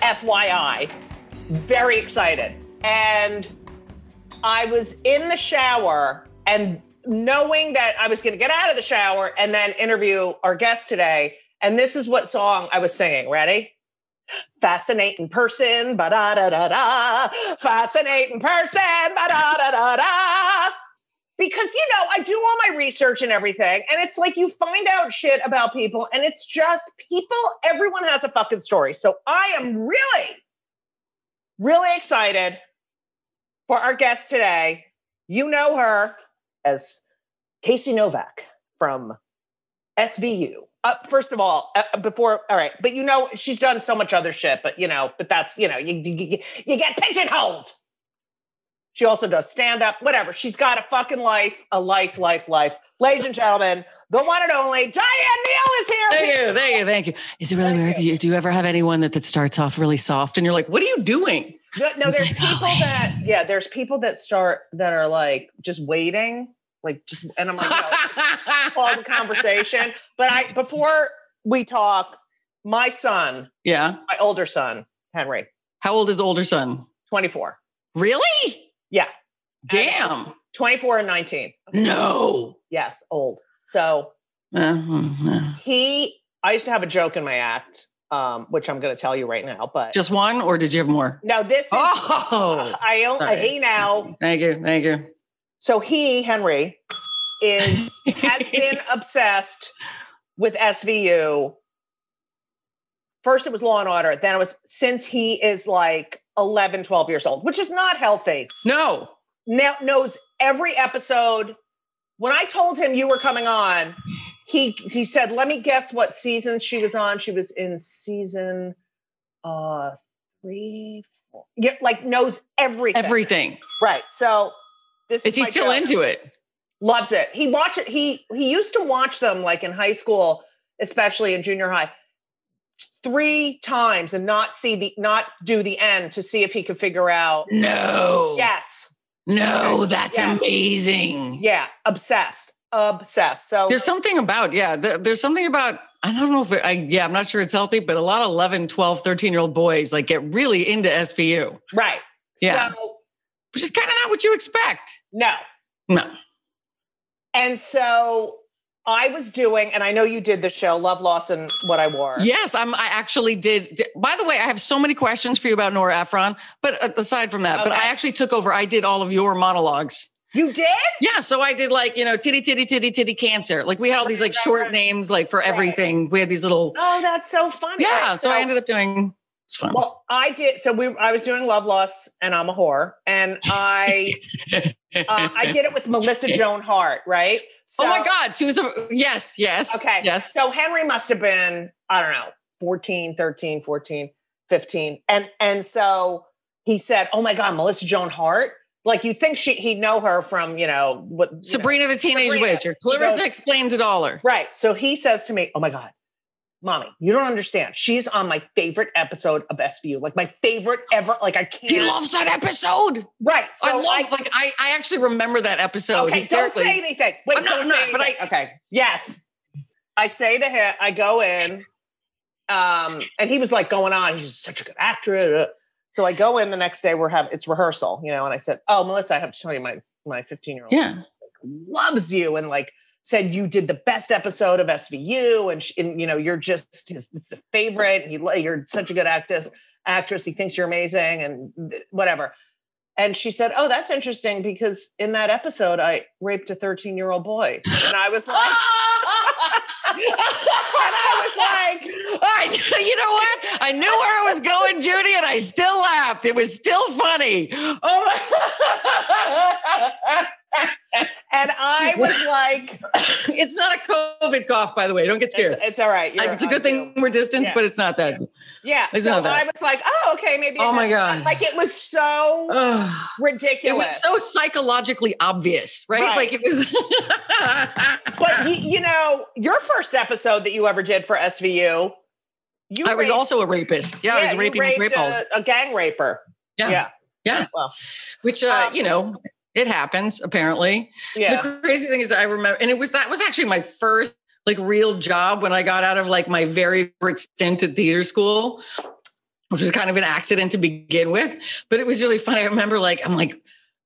FYI, very excited. And I was in the shower and knowing that I was going to get out of the shower and then interview our guest today. And this is what song I was singing. Ready? Fascinating person, ba da da da da. Fascinating person, ba da da da da. Because, you know, I do all my research and everything. And it's like you find out shit about people, and it's just people, everyone has a fucking story. So I am really, really excited for our guest today. You know her as Casey Novak from SVU. Uh, first of all, uh, before, all right, but you know, she's done so much other shit, but you know, but that's, you know, you, you, you get pigeonholed. She also does stand up, whatever. She's got a fucking life, a life, life, life. Ladies and gentlemen, the one and only Diane Neal is here. Thank you, thank you, thank you. Is it really Thank weird? Do you, do you ever have anyone that, that starts off really soft and you're like, what are you doing? No, no, there's like, oh, people oh, that, yeah, there's people that start that are like just waiting, like just, and I'm like, no, pause the conversation. But I, before we talk, my son, yeah. my older son, Henry, How old is the older son? 24. Really? Yeah, Damn. 24 and 19. No. Yes, old. So Uh, hmm, uh. he, I used to have a joke in my act, um, which I'm going to tell you right now. But Just one, or did you have more? No, this is, Oh, I own, sorry. he now thank you, thank you. So he, Henry, is has been obsessed with SVU. First it was Law and Order, then it was since he is like 11, 12 years old, which is not healthy. No. Now knows every episode. When I told him you were coming on, he he said, "Let me guess what season she was on. She was in season uh 3 4. Yeah, like knows everything. Everything. Right. So This Is he still into it? Loves it. He watch it. He he used to watch them like in high school, especially in junior high, three times and not see the not do the end to see if he could figure out. No. Yes. No, that's Yes. amazing. Yeah. Obsessed. Obsessed. So There's something about, yeah, there- there's something about, I don't know if it, I, yeah, I'm not sure it's healthy, but a lot of 11, 12, 13 year old boys like get really into SVU, right. Yeah. So, which is kind of not what you expect. no. No. And so I was doing, and I know you did the show, Love, Loss, and What I Wore. Yes, I'm, I actually did. di- By the way, I have so many questions for you about Nora Ephron, but uh, aside from that, but I actually took over, I did all of your monologues. You did? Yeah, so I did like, you know, titty, titty, titty, titty cancer. Like we had all these like short names like for everything. We had these little, Oh, that's so funny. yeah. Right, So I ended up doing, it's fun. Well, I did. So we, I was doing Love Loss, and I'm a whore, and I, uh, I did it with Melissa Joan Hart, right? Oh my God. She was a, yes, yes. Okay. Yes. So Henry must have been, I don't know, 14, 13, 14, 15. And and so he said, Oh my God, Melissa Joan Hart. Like you think she he'd know her from, you know, what you know. Sabrina the Teenage Sabrina. Witch or Clarissa goes- Explains It All. Or, Right. So he says to me, Oh my God, mommy, you don't understand. She's on my favorite episode of SVU, like my favorite ever. Like I can't. he loves that episode. right. So I love, like, I, I actually remember that episode okay, don't say anything. Wait, I'm not- I'm not, but anything. okay. Yes. I say to him, I go in, um, and he was like going on. He's such a good actor. So I go in the next day. We're having it's rehearsal, you know, and I said, "Oh, Melissa, I have to tell you, my my 15 year old yeah. loves you, and like said you did the best episode of SVU, and, sh- and you know you're just his the favorite. He you're such a good actress. Actress, he thinks you're amazing, and whatever." And she said, "Oh, that's interesting because in that episode, I raped a 13 year old boy," and I was like. And I was like, I, you know what? I knew where it was going, Judy, and I still laughed. It was still funny. Oh. and I was like, it's not a COVID cough, by the way. Don't get scared. it's all right. You're it's a good thing we're distance, Yeah. but it's not that. Yeah. It's so not that. I was like, oh, okay, maybe. Oh my God. Like it was so Ugh. it was so psychologically obvious, right? Right. Like it was. but you, you know, your first episode that you ever did for SVU, you I was also a rapist. Yeah, I was raping raped rape a, a gang raper. Yeah. Yeah. Yeah. Well, Which, uh, Um, you know, it happens apparently. yeah. The crazy thing is, I remember, and it was that was actually my first like real job when I got out of like my very first stint at theater school, which was kind of an accident to begin with. But it was really fun. I remember, like, I'm like,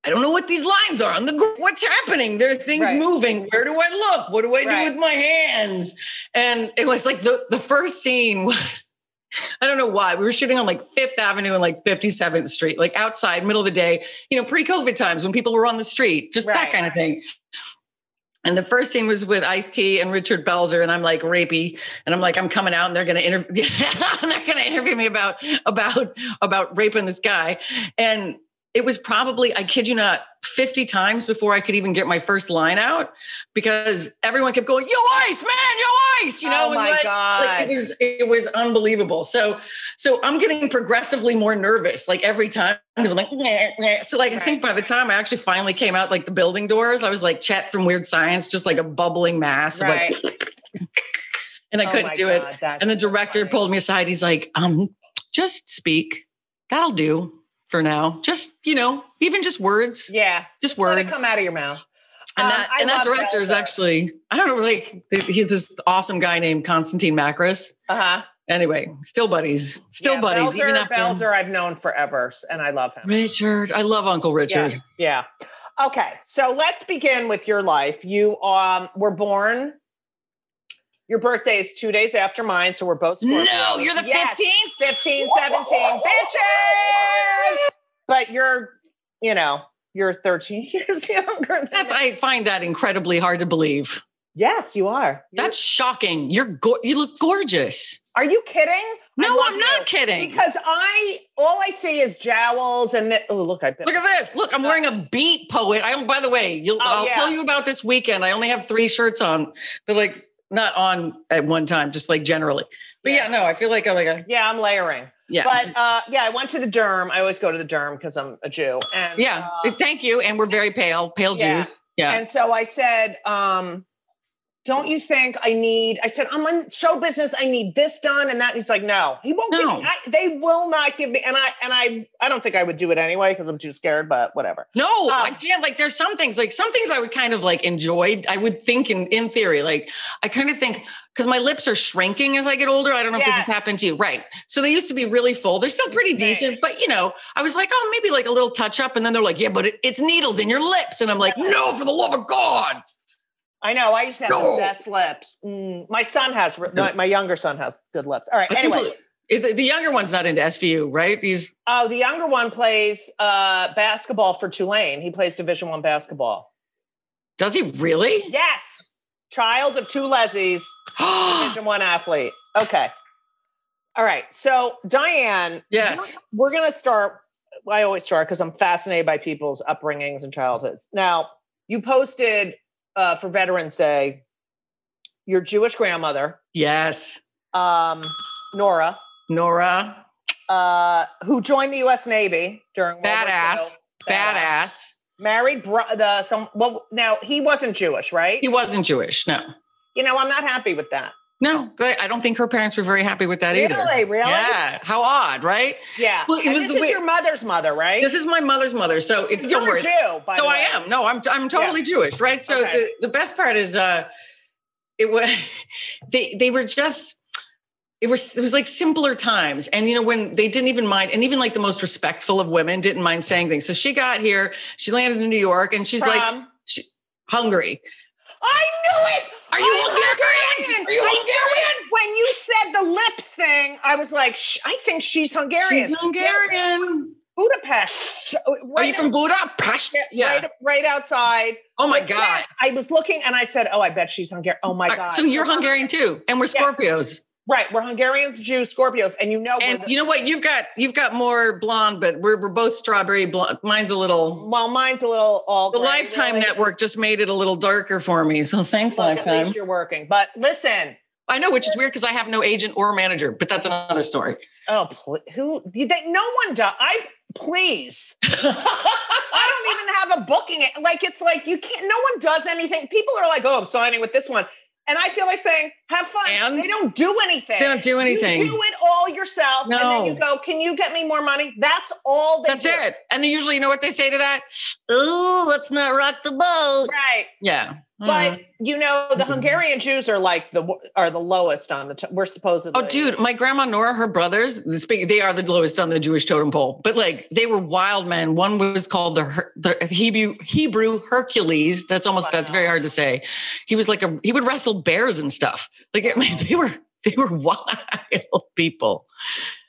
I don't know what these lines are on the what's happening. There are things Right. moving. Where do I look? What do I do with my hands? And it was like the the first scene was. I don't know why. We were shooting on like Fifth Avenue and like 57th Street, like outside, middle of the day, you know, pre COVID times when people were on the street, just Right. that kind of thing. And the first scene was with Ice T and Richard Belzer, and I'm like rapey, and I'm like, I'm coming out, and they're gonna interview, they're gonna interview me about about about raping this guy, and it was probably, I kid you not, 50 times before I could even get my first line out because everyone kept going, "Yo, Ice, man, yo, Ice," you know. Oh my like, God. Like it was it was unbelievable. So so I'm getting progressively more nervous like every time because I'm like, "Nyeh, nyeh." so like I think by the time I actually finally came out like the building doors, I was like Chet from Weird Science, just like a bubbling mass, of, Right. like, and I Oh couldn't do it. God, that's And the director funny. pulled me aside. He's like, um, just speak. That'll do for now. Just, you know, even just words. Yeah. Just Let words. come out of your mouth. And Um, that I and that director is actually, I don't know, like he's this awesome guy named Constantine Makris. Uh huh. Anyway, still buddies. Still yeah, buddies. Belzer, even after- Belzer, I've known forever, and I love him. Richard. I love Uncle Richard. Yeah. yeah. Okay. So let's begin with your life. You um were born. Your birthday is two days after mine, so we're both Scorpios. No, you're the Yes, 15th? 15, 17. Bitches! But you're, you know, you're 13 years younger. Than That's me. I find that incredibly hard to believe. yes, you are. You're- That's shocking. You're go- you look gorgeous. are you kidding? No, I'm not you. kidding. Because I all I see is jowls and the, oh look, I bit Look at this. Look, I'm wearing a beat poet. I by the way, you'll Oh, I'll yeah. tell you about this weekend. I only have three shirts on. They're like not on at one time, just like generally. But yeah, Yeah. no, I feel like I'm like a Yeah, I'm layering. Yeah. But uh, yeah, I went to the derm. I always go to the derm because I'm a Jew. And yeah. uh, Thank you. And we're very pale, pale Yeah. Jews. Yeah. And so I said, um, don't you think I need, I said, I'm in show business. I need this done and that. He's like, no, he won't give No. me, I, they will not give me. And I, and I, I don't think I would do it anyway because I'm too scared, but whatever. No, Um, I can't. Like, there's some things, like some things I would kind of like enjoy. I would think in in theory, like I kind of think because my lips are shrinking as I get older. I don't know if this has happened to you, right? So they used to be really full. They're still pretty decent, but you know, I was like, oh, maybe like a little touch up, and then they're like, yeah, but it, it's needles in your lips, and I'm like, no, for the love of God. I know. I used to have No. the best lips. Mm, my son has, my, my younger son has good lips. All right. I Anyway. believe- Is the, the younger one's not into SVU, right? He's Oh, the younger one plays uh, basketball for Tulane. He plays Division One basketball. does he really? Yes, child of two Leslies, Division One athlete. Okay, all right. So Diane, yes. we're gonna start. I always start because I'm fascinated by people's upbringings and childhoods. Now, you posted uh, for Veterans Day your Jewish grandmother, Yes. um, Nora, Nora, uh, who joined the U.S. Navy during World War badass, II. badass. married bro- the some well now he wasn't jewish right He wasn't Jewish. No. you know i'm not happy with that No, I don't think her parents were very happy with that either. really really Yeah. How odd, right? yeah Well, it And was this is way- your mother's mother right This is my mother's mother, so it's don't worry. Jew, by So I am. No, I'm I'm totally Jewish, right? So Okay. the, the best part is uh it was they they were just it was it was like simpler times and you know when they didn't even mind and even like the most respectful of women didn't mind saying things so she got here she landed in new york and she's like From- she, hungary i knew it Are you I'm Hungarian? Are you Hungarian? when you said the lips thing i was like i think she's hungarian. She's hungarian. Budapest. Are right, you from budapest? Yeah right, right outside. Oh my god. yes, i was looking and i said oh i bet she's hungarian oh my Uh, god. so you're hungarian too and we're scorpios right we're hungarians jews scorpios and you know and the- you know what you've got you've got more blonde but we're, we're both strawberry blonde mine's a little Well, mine's a little all. the lifetime really. network just made it a little darker for me so thanks Look, at lifetime least you're working. But listen, i know which is weird because i have no agent or manager but that's another story oh, pl- who? You, they, no one does. I please. I don't even have a booking. Like it's like you can't. No one does anything. People are like, oh, I'm signing with this one, and I feel like saying, have fun. And? they don't do anything. they don't do anything You do it all yourself, and then you go, "Can you get me more money?" That's all they that's do. it and then usually you know what they say to that oh let's not rock the boat Right. yeah But Mhm. you know, the Hungarian Jews are like the are the lowest on the. T- we're supposedly. Oh, dude, my grandma Nora, her brothers, they are the lowest on the Jewish totem pole. But like, they were wild men. One was called the, the Hebrew Hebrew Hercules. That's almost that's very hard to say. He was like a he would wrestle bears and stuff. Like, I mean, they were they were wild people.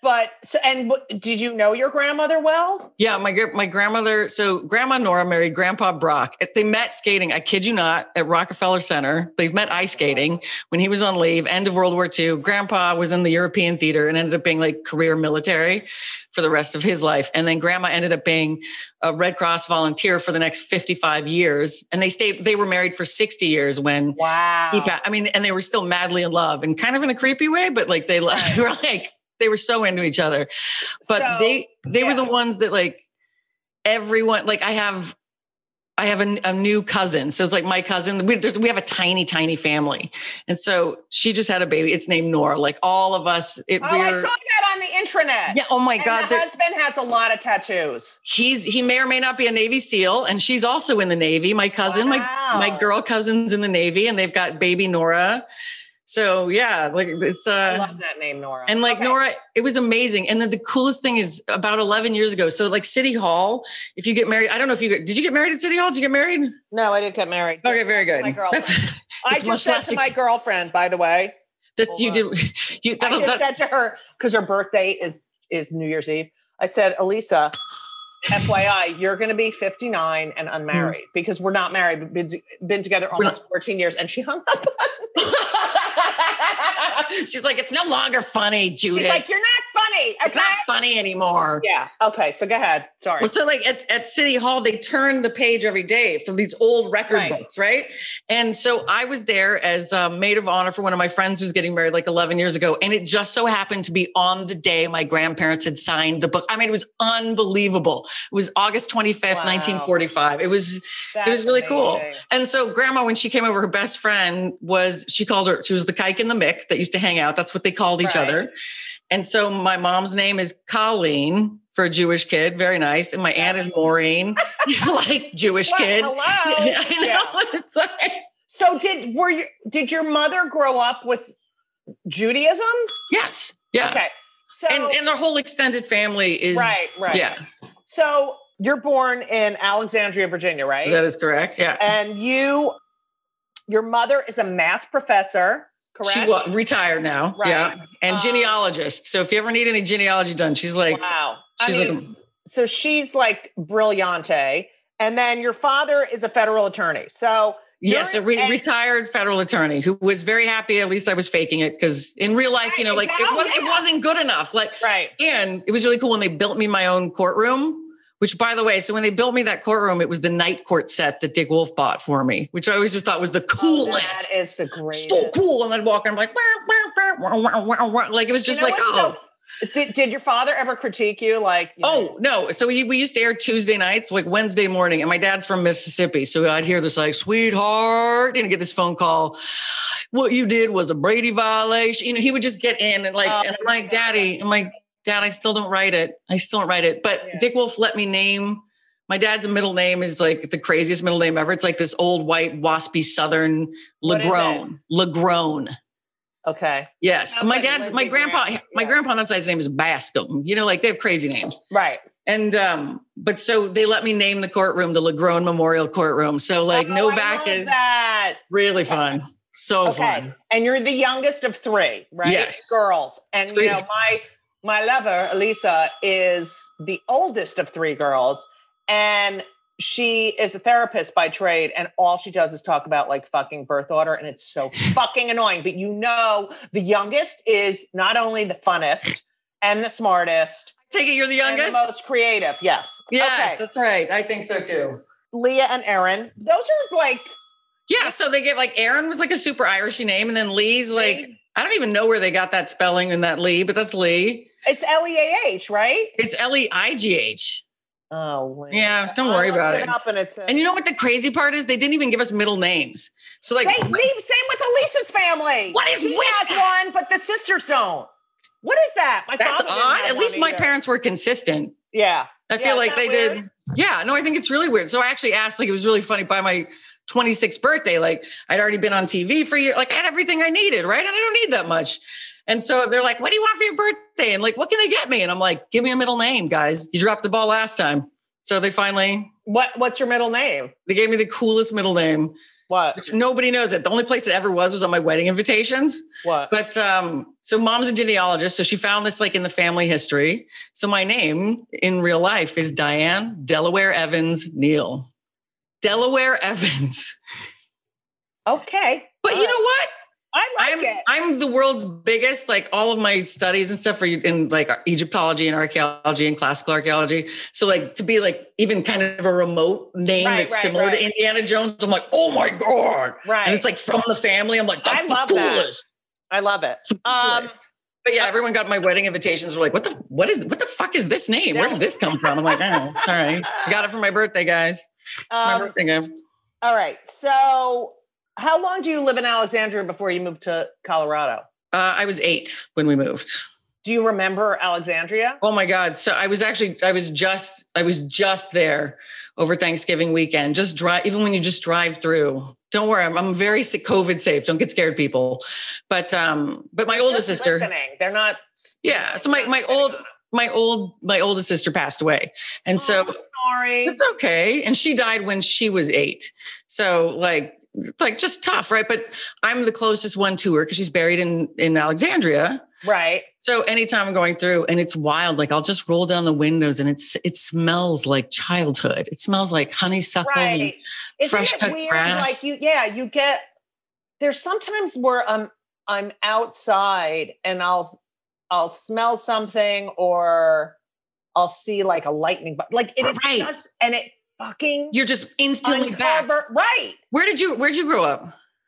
But so, and did you know your grandmother well? Yeah, my my grandmother. So Grandma Nora married Grandpa Brock. They met skating. I kid you not, at Rockefeller Center. They've met ice skating when he was on leave. End of World War II. Grandpa was in the European theater and ended up being like career military for the rest of his life. And then Grandma ended up being a Red Cross volunteer for the next fifty five years. And they stayed. They were married for sixty years when Wow. he I mean, and they were still madly in love and kind of in a creepy way, but like they, they were like they were so into each other. But So, they they were the ones that like everyone like I have I have a, a new cousin. So it's like my cousin. We, there's, we have a tiny, tiny family, and so she just had a baby. It's named Nora. Like all of us, it, Oh, I saw that on the intranet. yeah. Oh my and god, the husband has a lot of tattoos. he's he may or may not be a Navy SEAL, and she's also in the Navy. My cousin, my my girl cousin's in the Navy, and they've got baby Nora. So yeah, like it's uh I love that name, Nora. and like Okay. Nora, it was amazing. And then the coolest thing is about 11 years ago. So like City Hall, if you get married, I don't know if you get, did you get married at City Hall? Did you get married? No, I didn't get married. Okay, very good. My That's. I just said to my girlfriend, by the way. that's you did. You I that'll, just that, said to her because her birthday is is New Year's Eve. I said, Elisa, FYI, you're going to be 59 and unmarried because we're not married. We've been, been together almost 14 years, and she hung up. She's like, it's no longer funny, Judith. She's like, "You're not funny. It's not funny anymore. Yeah. Okay. So go ahead. Sorry. Well, so like at, at City Hall, they turn the page every day from these old record Right. books, right? And so I was there as a maid of honor for one of my friends who's getting married like 11 years ago. And it just so happened to be on the day my grandparents had signed the book. I mean, it was unbelievable. It was August 25th, Wow. 1945. It was, it was really cool. And so grandma, when she came over, her best friend was, she called her, she was the kike in the Mick that used to hang out. That's what they called each Right. other. And so my mom's name is Colleen for a Jewish kid. Very nice. And my aunt is Maureen, like Jewish Well, kid. hello. I know. Yeah. It's like, So did were you did your mother grow up with Judaism? yes. Yeah. Okay. So And, and their whole extended family is, right, right. yeah, So you're born in Alexandria, Virginia, right? that is correct. Yeah. and you your mother is a math professor, correct? She was retired now. Right. Yeah. And Um, genealogist. So if you ever need any genealogy done, she's like, wow. I she's mean, like, so she's like brillante. And then your father is a federal attorney. So Yes, a re- and- retired federal attorney who was very happy. At least I was faking it because in real life, you know, like it exactly, was, it wasn't good enough. Like, right. and it was really cool when they built me my own courtroom. Which, by the way, so when they built me that courtroom, it was the night court set that Dick Wolf bought for me, which I always just thought was the Oh, coolest. that is the greatest. so cool. And I'd walk in, I'm like, "Wah, wah, wah, wah, wah, wah." like it was just You know like, oh, so- did, your father ever critique you? Like, you oh, know, Oh no! So we, we used to air Tuesday nights, like Wednesday morning, and my dad's from Mississippi, so I'd hear this like, "Sweetheart," and get this phone call. What you did was a Brady violation. You know, he would just get in and like, Oh, and I'm like, "Daddy," I'm like, "Dad, I still don't write it. I still don't write it." But Yeah. Dick Wolf let me name. My dad's middle name is like the craziest middle name ever. It's like this old white waspy Southern What is it? Lagrone. Lagrone. okay. Yes, my dad's my grandpa. My grandpa on that side's name is Bascom. You know, like they have crazy names. Right. And um, but so they let me name the courtroom the Lagrone Memorial Courtroom. So like Oh, no back is that. really fun. So Okay. fun. And you're the youngest of three, right? Yes. Girls. And Three. you know, my my lover, Elisa, is the oldest of three girls. And she is a therapist by trade, and all she does is talk about like fucking birth order, and it's so fucking annoying. But you know, the youngest is not only the funnest and the smartest Take it you're the and the youngest? most creative. Yes. yes, Okay. that's right. I think so too. Leah and Erin, those are like Yeah, so they get like Erin was like a super Irishy name, and then Leigh's like I don't even know where they got that spelling in that Leigh, but that's Lee. It's L E A H, right? It's L E I G H. Oh, Yeah, don't worry about it. it. And you know what the crazy part is? They didn't even give us middle names. So like Hey, leave, same with Elisa's family. What is she with has that? one, but the sisters don't. What is that? My that's odd. At least my either. parents were consistent. Yeah. I Yeah, feel like they that did. Yeah, no, I think it's really weird. So I actually asked, like, it was really funny by my 26th birthday. Like, I'd already been on TV for a year. Like, I had everything I needed, right? And I don't need that much. And so they're like, what do you want for your birthday? And like, what can they get me? And I'm like, give me a middle name, guys. You dropped the ball last time. So they finally, What What's your middle name? they gave me the coolest middle name, What? which nobody knows it. The only place it ever was was on my wedding invitations. What? But um, so mom's a genealogist, so she found this like in the family history. So my name in real life is Diane Delaware Evans Neal. Delaware Evans. Okay. But All you right. know what? I like I'm it. I'm the world's biggest, like all of my studies and stuff are in like Egyptology and archaeology and classical archaeology. So like to be like even kind of a remote name Right, that's right, similar right. to Indiana Jones, I'm like, oh my God. right. And it's like from the family. I'm like, that's I love that. I love it. Um. But yeah, everyone got my wedding invitations. Were like, what the what is what the fuck is this name? Where did this come from? I'm like, oh, sorry. Got it for my birthday, guys. It's my um, birthday gift. all right. So, how long do you live in Alexandria before you moved to Colorado? Uh, I was eight when we moved. Do you remember Alexandria? Oh my God. So I was actually, I was just, I was just there over Thanksgiving weekend. Just drive, even when you just drive through. Don't worry, I'm, I'm very sick, COVID safe. Don't get scared, people. But um, but my oldest sister, Listening. They're not. yeah. So my my old my old my oldest sister passed away, and so Oh, sorry. It's okay. And she died when she was eight. So like like just tough, right? But I'm the closest one to her because she's buried in in Alexandria. Right. So anytime I'm going through and it's wild, like I'll just roll down the windows and it's it smells like childhood. It smells like honeysuckle. Right. Isn't fresh it cut weird? grass. Like you, yeah, you get. There's sometimes where I'm I'm outside and I'll I'll smell something or I'll see like a lightning but like it Right. just and it fucking You're just instantly back. right. Where did you Where did you grow up?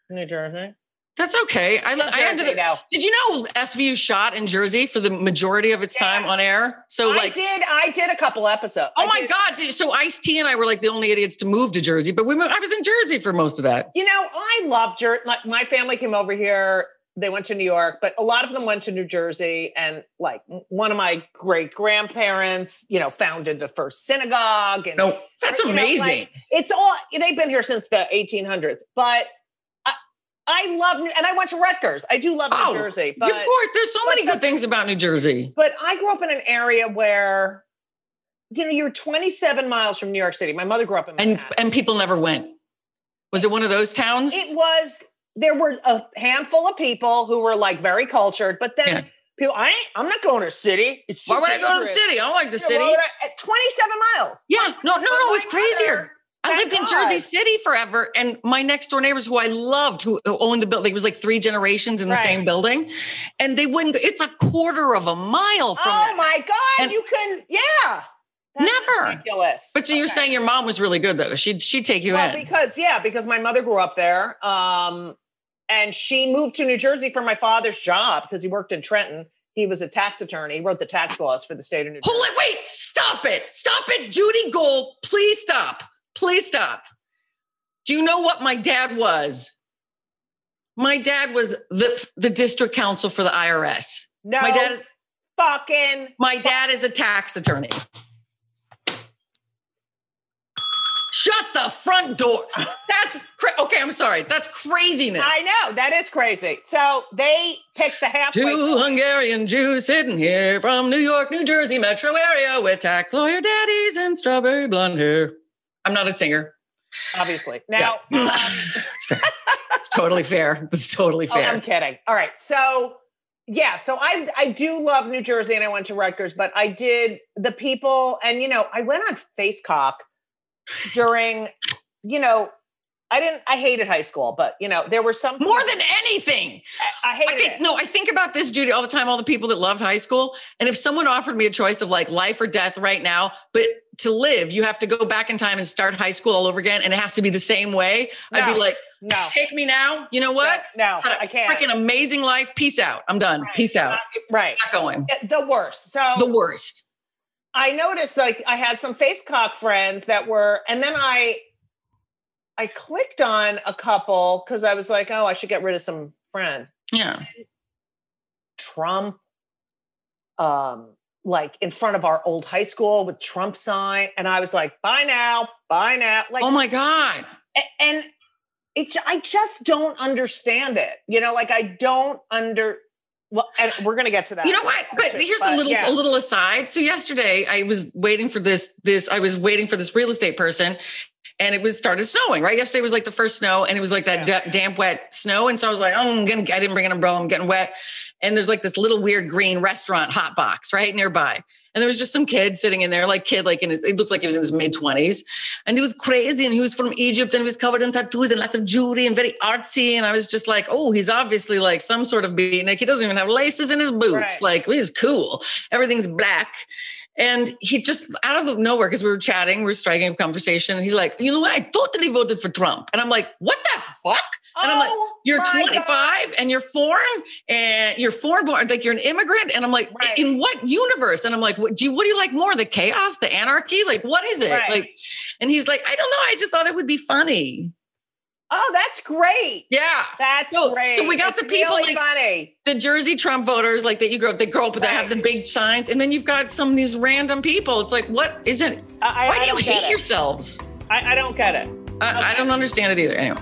New Jersey. That's okay. I, I ended up. Did you know SVU shot in Jersey for the majority of its time on air? So like, I did. I did a couple episodes. oh I my did- god! did- So Ice T and I were like the only idiots to move to Jersey, but we moved, I was in Jersey for most of that. You know, I love Jersey. Like my family came over here. They went to New York, but a lot of them went to New Jersey. And like one of my great grandparents, you know, founded the first synagogue. And No, that's you know, amazing. like, it's all they've been here since the 1800s. But I, I love, New- and I went to Rutgers. I do love Oh, New Jersey, but of course, there's so many the- good things about New Jersey. but I grew up in an area where, you know, you're 27 miles from New York City. My mother grew up in And and people never went. Was it one of those towns? it was there were a handful of people who were like very cultured, but then Yeah. people, I ain't, I'm not going to the city. It's Why would I go to the city? I don't like the Yeah, city. I- at 27 miles. Yeah, no, no, no, it was crazier. mother- I lived in Jersey City forever, and my next door neighbors, who I loved, who owned the building, it was like three generations in the Right. same building, and they wouldn't. go- It's a quarter of a mile from. Oh there. my God, And- you can, yeah. That's Never. ridiculous. But so you're saying your mom was really good though? She'd she'd take you well, in. because yeah, because my mother grew up there, um, and she moved to New Jersey for my father's job because he worked in Trenton. He was a tax attorney. He wrote the tax laws for the state of New Jersey. Hold it! Wait! Stop it! Stop it, Judy Gold! Please stop! Please stop! Do you know what my dad was? My dad was the the district counsel for the IRS. No, My dad is fucking my dad is a tax attorney. Shut the front door. That's cra- okay. I'm sorry. That's craziness. I know that is crazy. So they picked the halfway. Two point. Hungarian Jews sitting here from New York, New Jersey metro area with tax lawyer daddies and strawberry blonde hair. I'm not a singer. obviously. Now, Yeah. um, It's fair. It's totally fair. It's totally oh, fair. I'm kidding. All right. So, yeah. So I I do love New Jersey, and I went to Rutgers, but I did the people, and you know, I went on FaceCock during, you know, I didn't. I hated high school, but you know, there were some More than anything. I, I hated I it. no, I think about this, Judy, all the time, all the people that loved high school. And if someone offered me a choice of like life or death right now, but to live, you have to go back in time and start high school all over again, and it has to be the same way, I'd be like, No, take me now. You know what? No, a I can't. freaking amazing life. Peace out. I'm done. Right. Peace out. Not- right. Not going. The worst. So The worst. I noticed like I had some FaceCock friends that were, and then I I clicked on a couple because I was like, oh, I should get rid of some friends. Yeah. Trump, um, like in front of our old high school with Trump sign, and I was like, bye now, bye now. Like, oh my God. and it, ju- I just don't understand it. You know, like I don't under. Well, and we're gonna get to that. You know what? But here's a little yeah. a little aside. So yesterday I was waiting for this this I was waiting for this real estate person and it was started snowing, right? Yesterday was like the first snow and it was like that Yeah. da- damp wet snow and so I was like, "Oh, I'm going to I didn't bring an umbrella. I'm getting wet." And there's like this little weird green restaurant hot box right nearby. And there was just some kid sitting in there, like kid, like in his, it looked like he was in his mid twenties, and he was crazy. And he was from Egypt, and he was covered in tattoos and lots of jewelry and very artsy. And I was just like, oh, he's obviously like some sort of beatnik. He doesn't even have laces in his boots. Right. Like he's cool. Everything's black. And he just out of the nowhere, because we were chatting, we were striking up conversation. And he's like, you know what? I totally voted for Trump. And I'm like, what the fuck? And I'm like, Oh you're my 25 God. and you're foreign and you're foreign born, like you're an immigrant. And I'm like, Right. in what universe? And I'm like, what do you, what do you like more? The chaos, the anarchy? Like, what is it? Right. Like, and he's like, I don't know. I just thought it would be funny. Oh, that's great. Yeah. That's So- great. so we got It's the people really like- funny. The Jersey Trump voters, like that you grow up, they grow up with that have the big signs. And then you've got some of these random people. It's like, what isn't, I, I- why I do you hate it. yourselves? I, I don't get it. I, I don't understand it either. Anyway.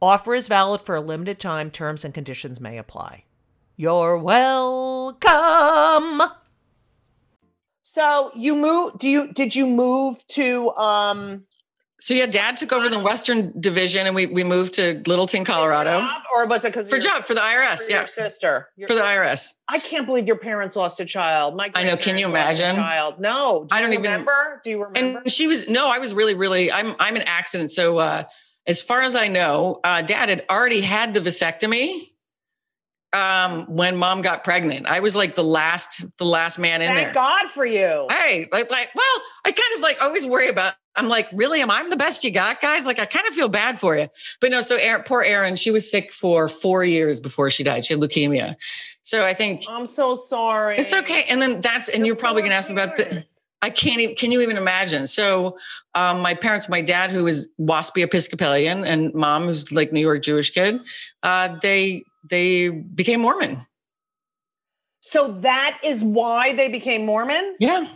Offer is valid for a limited time. Terms and conditions may apply. You're welcome. So you move? Do you did you move to? um So yeah, Dad took over the Western Division, and we we moved to Littleton, Colorado, job, or was it because for job for the IRS? for yeah, your sister Your- for the IRS. I can't believe your parents lost a child. My I know, can you grandparents lost a imagine? Child, no. Do I don't even- remember. Do you remember? And she was no, I was really, really. I'm I'm an accident. So uh, as far as I know, uh, Dad had already had the vasectomy um, when Mom got pregnant. I was like the last, the last man in Thank there. Thank God for you. Hey, like, like, well, I kind of like always worry about. I'm like, really? Am I the best you got, guys? Like, I kind of feel bad for you. But no, so Erin, poor Erin, she was sick for four years before she died. She had leukemia. So I think I'm so sorry. it's okay. And then that's, and you're probably going to ask me about the, I can't even, can you even imagine? So, um, my parents, my dad, who is WASPy Episcopalian, and mom, who's like New York Jewish kid, uh, they, they became Mormon. So that is why they became Mormon. Yeah.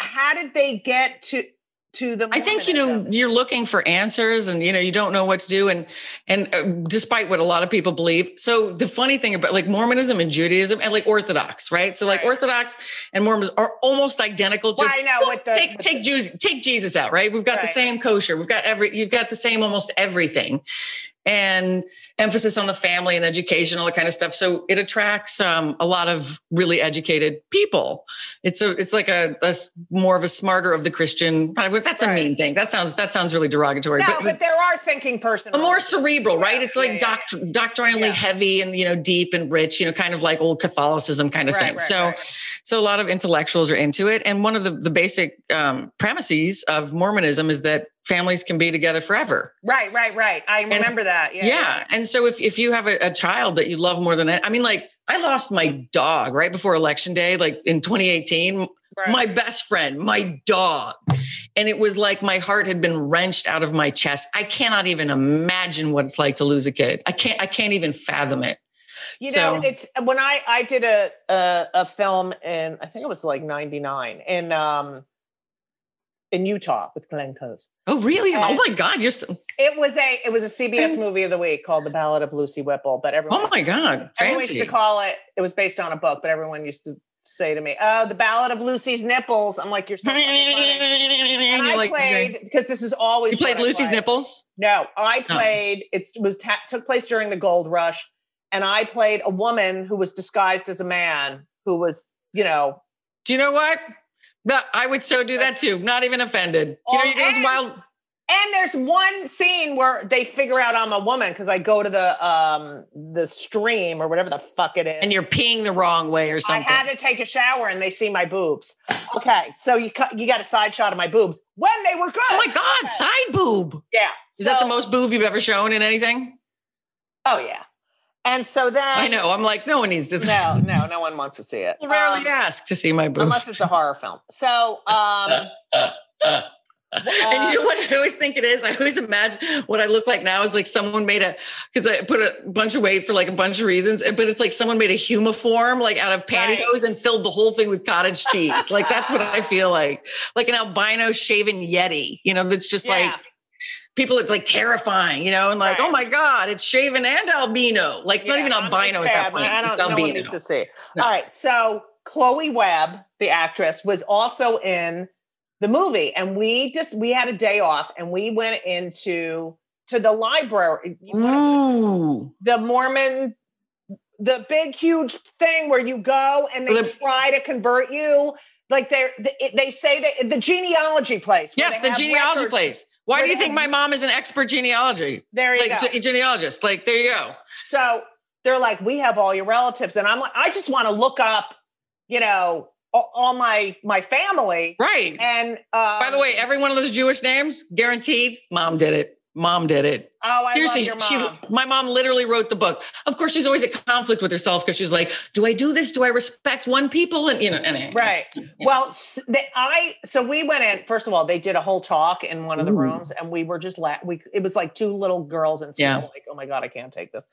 How did they get to to the? I think, you know, you're looking for answers and, you know, you don't know what to do. And, and uh, despite what a lot of people believe. So the funny thing about like Mormonism and Judaism and like Orthodox, right? So like Right. Orthodox and Mormons are almost identical. Well, Just I know, whoop, the- take, take Jesus, take Jesus out, right? We've got the same kosher. We've got every, you've got the same, almost everything and emphasis on the family and education, all that kind of stuff. So it attracts um, a lot of really educated people. It's a, it's like a, a more of a smarter of the Christian. That's a Right. mean thing. That sounds, that sounds really derogatory. No, but, there are thinking person. a more cerebral, right? Yeah, It's like yeah, doct- doctrinally Yeah. heavy and you know deep and rich, you know, kind of like old Catholicism kind of Right, thing. right, so, so a lot of intellectuals are into it, and one of the the basic um, premises of Mormonism is that families can be together forever. Right, right, right. I remember that. Yeah. Yeah, and so if if you have a, a child that you love more than I mean, like I lost my dog right before election day, like in 2018 Right. my best friend, my dog. And it was like my heart had been wrenched out of my chest. I cannot even imagine what it's like to lose a kid. I can't I can't even fathom it. You know, So- it's when I I did a, a a film in I think it was like '99 and, um in Utah with Glenn Close. Oh, really? Oh and- oh my God. You're so, It was a it was a CBS movie of the week called The Ballad of Lucy Whipple, but everyone oh my God. everyone used Fancy. to call it. It was based on a book, but everyone used to say to me, "Oh, The Ballad of Lucy's Nipples." I'm like, "You're so funny." And I like, played because this is always You played Lucy's play. nipples? No, I Oh. played. It was ta- took place during the gold rush, and I played a woman who was disguised as a man who was, you know, Do you know what? No, I would so do that too. Not even offended. You know, you those and- wild. And there's one scene where they figure out I'm a woman because I go to the um the stream or whatever the fuck it is. And you're peeing the wrong way or something. I had to take a shower and they see my boobs. Okay, so you cut, you got a side shot of my boobs when they were good. oh my God, side boob. Yeah. Is that the most boob you've ever shown in anything? Oh yeah. And so then I know. I'm like, no one needs to. see No, no, no one wants to see it. People rarely Um, ask to see my boobs. unless it's a horror film. So um and you know what I always think it is? I always imagine what I look like now is like someone made a because I put a bunch of weight for like a bunch of reasons, but it's like someone made a humiform like out of pantyhose and filled the whole thing with cottage cheese. like that's what I feel like, like an albino shaven yeti. You know, that's just Yeah. like people it's like terrifying, you know, and like, oh Right. oh my god, it's shaven and albino. Like it's not even albino at that point. I don't it's no one albino. needs to see. No. All right. So Chloe Webb, the actress, was also in the movie. And we just we had a day off and we went into to the library. Ooh. the Mormon, the big, huge thing where you go and they The- try to convert you. Like they're, they, they say that the genealogy place. Yes, the genealogy records. place. Why do you think my mom is an expert genealogy? There you Like go. ge- genealogist. Like there you go. So they're like, we have all your relatives, and I'm like, I just want to look up, you know, all, my my family. Right. And um, By the way, every one of those Jewish names, guaranteed, mom did it. Mom did it. oh, I Seriously, love your mom. she my mom literally wrote the book. Of course, she's always at conflict with herself because she's like, "Do I do this? Do I respect one people?" And you know, and Right. Well, they, I so we went in. First of all, they did a whole talk in one of the Ooh. rooms, and we were just la- we. It was like two little girls and Yeah. like, oh my god, I can't take this.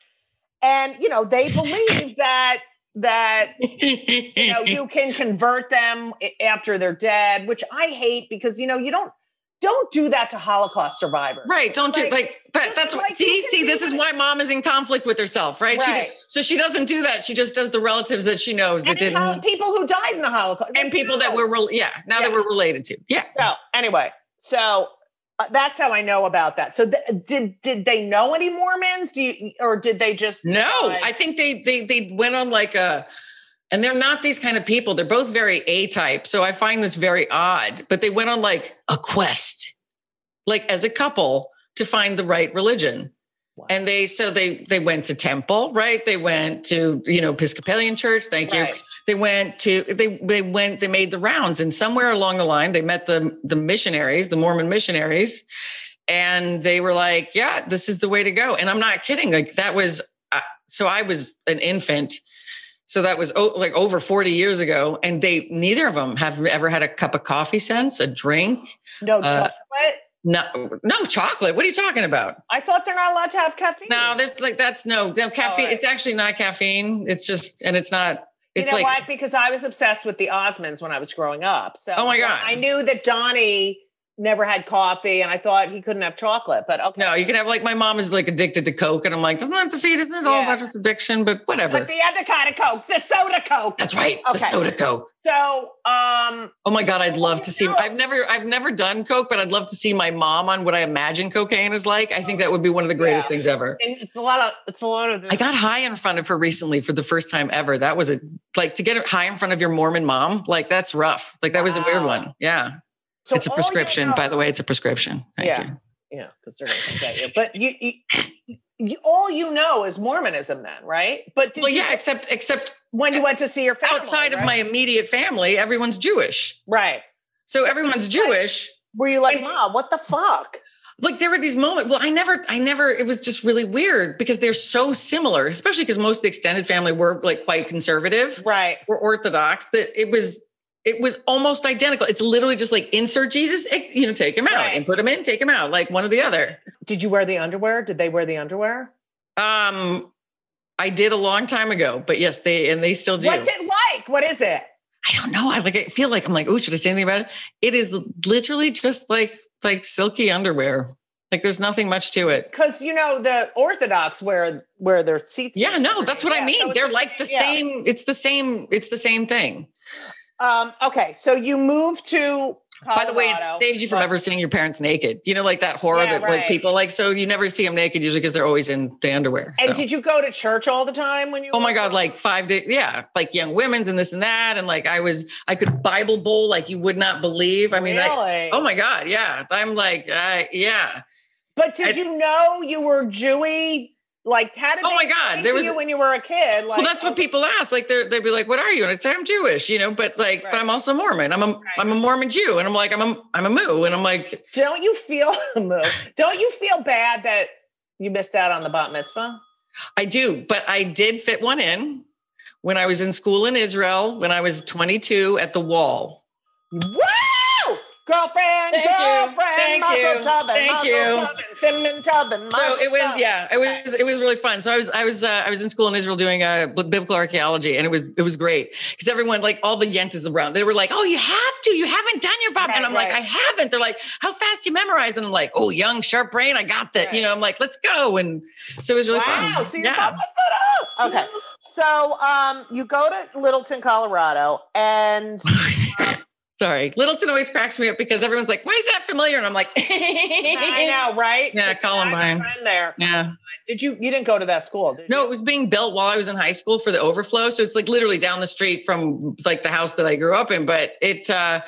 And you know, they believe that that you know you can convert them after they're dead, which I hate because you know you don't don't do that to Holocaust survivors. Right. Don't do Like, like that. That's like see, see, this is why mom is in conflict with herself, right? Right. She so she doesn't do that. She just does the relatives that she knows that And didn't hol- people who died in the Holocaust and like, people that were rel- yeah, now that we're related to. Yeah. So anyway, so uh, that's how I know about that. So th- did did they know any Mormons? Do you or did they just No, I think they they they went on like a and they're not these kind of people. They're both very A type. So I find this very odd, but they went on like a quest, like as a couple to find the right religion. Wow. And they so they they went to temple, right? They went to, you know, Episcopalian church, thank you. Right. They went to they they went they made the rounds and somewhere along the line they met the the missionaries, the Mormon missionaries, and they were like, "Yeah, this is the way to go." And I'm not kidding. Like that was uh, so I was an infant. So that was oh, like over 40 years ago and they neither of them have ever had a cup of coffee since, a drink. no uh, chocolate. No no chocolate. What are you talking about? I thought they're not allowed to have caffeine. No, there's like that's no, no caffeine. right. It's actually not caffeine. It's just and it's not you it's know like what? Because I was obsessed with the Osmonds when I was growing up. So Oh my God. I knew that Donnie never had coffee, and I thought he couldn't have chocolate. But okay, No, you can have like my mom is like addicted to Coke, and I'm like, doesn't that defeat? Isn't it all about just addiction? But whatever. But the other kind of Coke, the soda Coke. That's right, the soda Coke. So, um, Oh my god, I'd love to see. know. I've never, I've never done Coke, but I'd love to see my mom on what I imagine cocaine is like. I think that would be one of the greatest Yeah. things ever. and it's a lot of it's a lot of. The, I got high in front of her recently for the first time ever. That was a like to get high in front of your Mormon mom. Like that's rough. Like that was a weird one. Yeah, So it's a all you prescription. know- By the way, it's a prescription. Thank Yeah. you. Yeah, because they're going to get you. But you, you, you, all you know is Mormonism, then, right? But did Well, yeah, except except when you went to see your family, outside of right? my immediate family, everyone's Jewish. right, So everyone's Jewish. were you like, Mom, what the fuck? Like there were these moments. Well, I never, I never, it was just really weird because they're so similar, especially because most of the extended family were like quite conservative Right. or Orthodox, that it was, it was almost identical. It's literally just like insert Jesus, you know, take him out Right. and put him in, take him out, like one or the other. Did you wear the underwear? Did they wear the underwear? Um, I did a long time ago, but yes, they, and they still do. What's it like? What is it? I don't know. I like, I feel like I'm like, oh, should I say anything about it? It is literally just like, like silky underwear. Like there's nothing much to it. Because you know the Orthodox wear wear their seats. Yeah, no, that's what Yeah, I mean. so They're like the same- yeah. same. It's the same. It's the same thing. Um. Okay. So you moved to. By the way, it saves you from but- ever seeing your parents naked. You know, like that horror Yeah, that right. like people like. So you never see them naked usually because they're always in the underwear. And did you go to church all the time when you? Oh my God, like five days. Yeah. Like young women's and this and that. And like I was, I could Bible bowl like you would not believe. I mean, I, oh my God. Yeah. I'm like, uh, yeah. But did I- you know you were Jewy? Like, how did Oh they my God, there was- you when you were a kid? Like, well, that's what oh people ask. Like they're, they'd be like, what are you? And I'd say, I'm Jewish, you know, but like, Right. but I'm also Mormon. I'm a, am a Mormon Jew. And I'm like, I'm a, I'm a moo. And I'm like, Don't you feel a moo? don't you feel bad that you missed out on the bat mitzvah? I do, but I did fit one in when I was in school in Israel when I was 22 at the wall. Woo! Girlfriend, Thank girlfriend, Thank muscle you. tubbing, Thank muscle tubbing, cinnamon tubbing, So muscle it was, tubbing. yeah, it was, it was really fun. So I was, I was, uh, I was in school in Israel doing uh, biblical archaeology, and it was, it was great because everyone, like all the yentas around, they were like, "Oh, you have to, you haven't done your Bob," Right, and I'm like, "I haven't." They're like, "How fast you memorize?" And I'm like, "Oh, young, sharp brain, I got that." You know, I'm like, "Let's go," and so it was really Wow, fun. so yeah. Okay. So um you go to Littleton, Colorado, and Sorry, Littleton always cracks me up because everyone's like, "Why is that familiar?" And I'm like, I know, right? Yeah, Because I have a Columbine. there. Yeah. Did you you didn't go to that school, did No, it was being built while I was in high school for the overflow. So it's like literally down the street from like the house that I grew up in. But it, uh,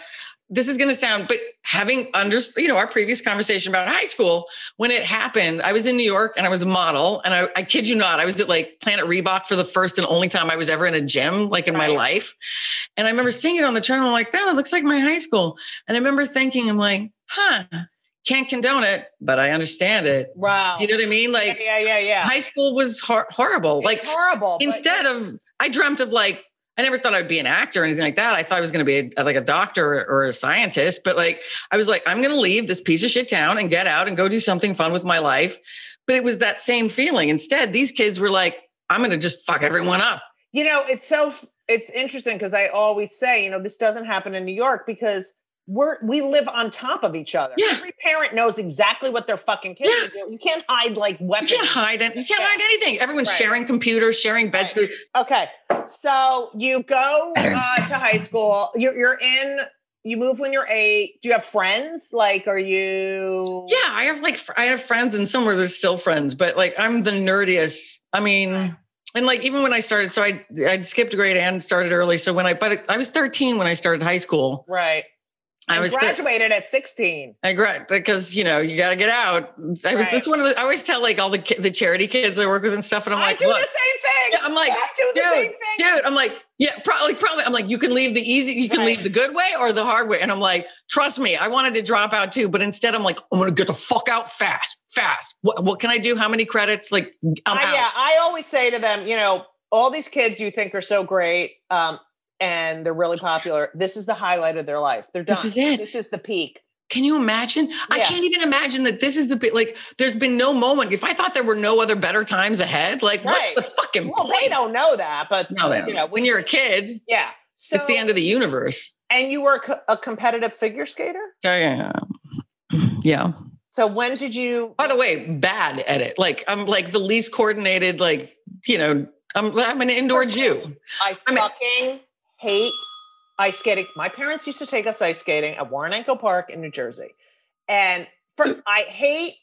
this is going to sound, but having under, you know, our previous conversation about high school, when it happened, I was in New York and I was a model. And I, I kid you not, I was at like Planet Reebok for the first and only time I was ever in a gym, like in my life. And I remember seeing it on the channel. I'm like, that looks like my high school. And I remember thinking, I'm like, huh, can't condone it, but I understand it. Wow. Do you know what I mean? Like, yeah, yeah, yeah. yeah. high school was hor- horrible. It's like horrible. but- instead of I dreamt of like I never thought I'd be an actor or anything like that. I thought I was going to be a, like a doctor or, a scientist, but like I was like I'm going to leave this piece of shit town and get out and go do something fun with my life. But it was that same feeling. Instead, these kids were like I'm going to just fuck everyone up. you know, it's so it's interesting because I always say, you know, this doesn't happen in New York because we're we live on top of each other. Yeah. Every parent knows exactly what their fucking kids Yeah. are doing. You can't hide like You weapons. can't hide it. You can't Yeah. hide anything. Everyone's Right. sharing computers, sharing beds. Right. Okay, so you go uh, to high school. You're you're in. You move when you're eight. Do you have friends? Like, are you? Yeah, I have like fr- I have friends, and somewhere there's still friends, but like I'm the nerdiest. I mean, and like even when I started, so I I skipped grade and started early. So when I but I was 13 when I started high school. Right. I was graduated at 16. I grad because you know you got to get out. I was Right. that's one of the I always tell like all the ki- the charity kids I work with and stuff, and I'm I like, do look, the same thing. Yeah, I'm like, I do the dude, same thing. dude, I'm like, yeah, probably, probably. I'm like, you can leave the easy, you can Right. leave the good way or the hard way. And I'm like, trust me, I wanted to drop out too, but instead I'm like, I'm gonna get the fuck out fast, fast. What, what can I do? How many credits? Like, I'm I, out. yeah, I always say to them, you know, all these kids you think are so great, um, and they're really popular. This is the highlight of their life. They're done. This is it. This is the peak. Can you imagine? I can't even imagine that this is the. Like, there's been no moment. If I thought there were no other better times ahead, like, what's the fucking Well, point? they don't know that, but No, you know, when you're a kid, yeah. So, it's the end of the universe. And you were a co- a competitive figure skater. So, yeah. Yeah. So when did you? By the way, bad at it. Like I'm like the least coordinated. Like you know, I'm I'm an indoor First of all, Jew. I I mean- fucking hate ice skating. My parents used to take us ice skating at Warinanco Park in New Jersey, and for, I hate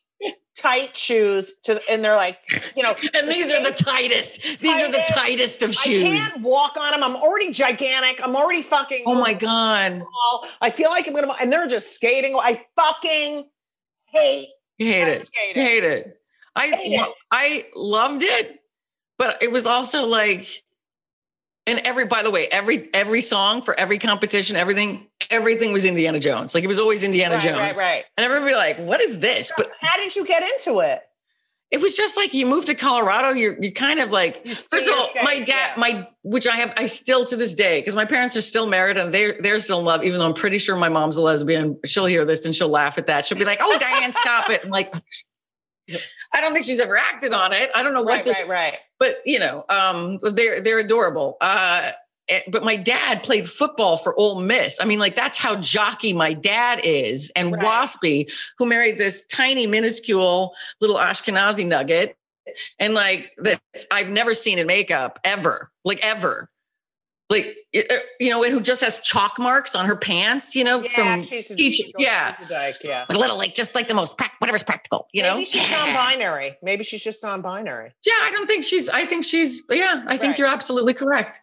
tight shoes. To and they're like, you know, And these are the tightest. These are the Tightest. of shoes I can't walk on them. I'm already gigantic. I'm already fucking. Oh my god. I feel like I'm gonna. And they're just skating. I fucking hate you hate it. skating. You hate it. I Hate it. I loved it, but it was also like. And every, by the way, every every song for every competition, everything, everything was Indiana Jones. Like it was always Indiana right, Jones. right, right. And everybody like, what is this? But How did you get into it? it was just like you moved to Colorado. You're you're kind of like First of all, my dad, yeah. my which I have, I still to this day, because my parents are still married and they're they're still in love. Even though I'm pretty sure my mom's a lesbian, she'll hear this and she'll laugh at that. She'll be like, "Oh, Diane, stop it!" I'm like, oh, I don't think she's ever acted on it. I don't know what, right, right, right. but you know, um, they're they're adorable. Uh, eh, but my dad played football for Ole Miss. I mean, like that's how jockey my dad is. And Right. Waspy, who married this tiny, minuscule little Ashkenazi nugget, and like that I've never seen in makeup ever, like ever. Like uh, you know, and who just has chalk marks on her pants, you know, Yeah, from she's a, each- yeah. she's a dyke, yeah. a little like just like the most prac- whatever's practical, you know. Maybe she's non-binary. Maybe she's just non-binary. Yeah, I don't think she's. I think she's. Yeah, I think Right. you're absolutely correct.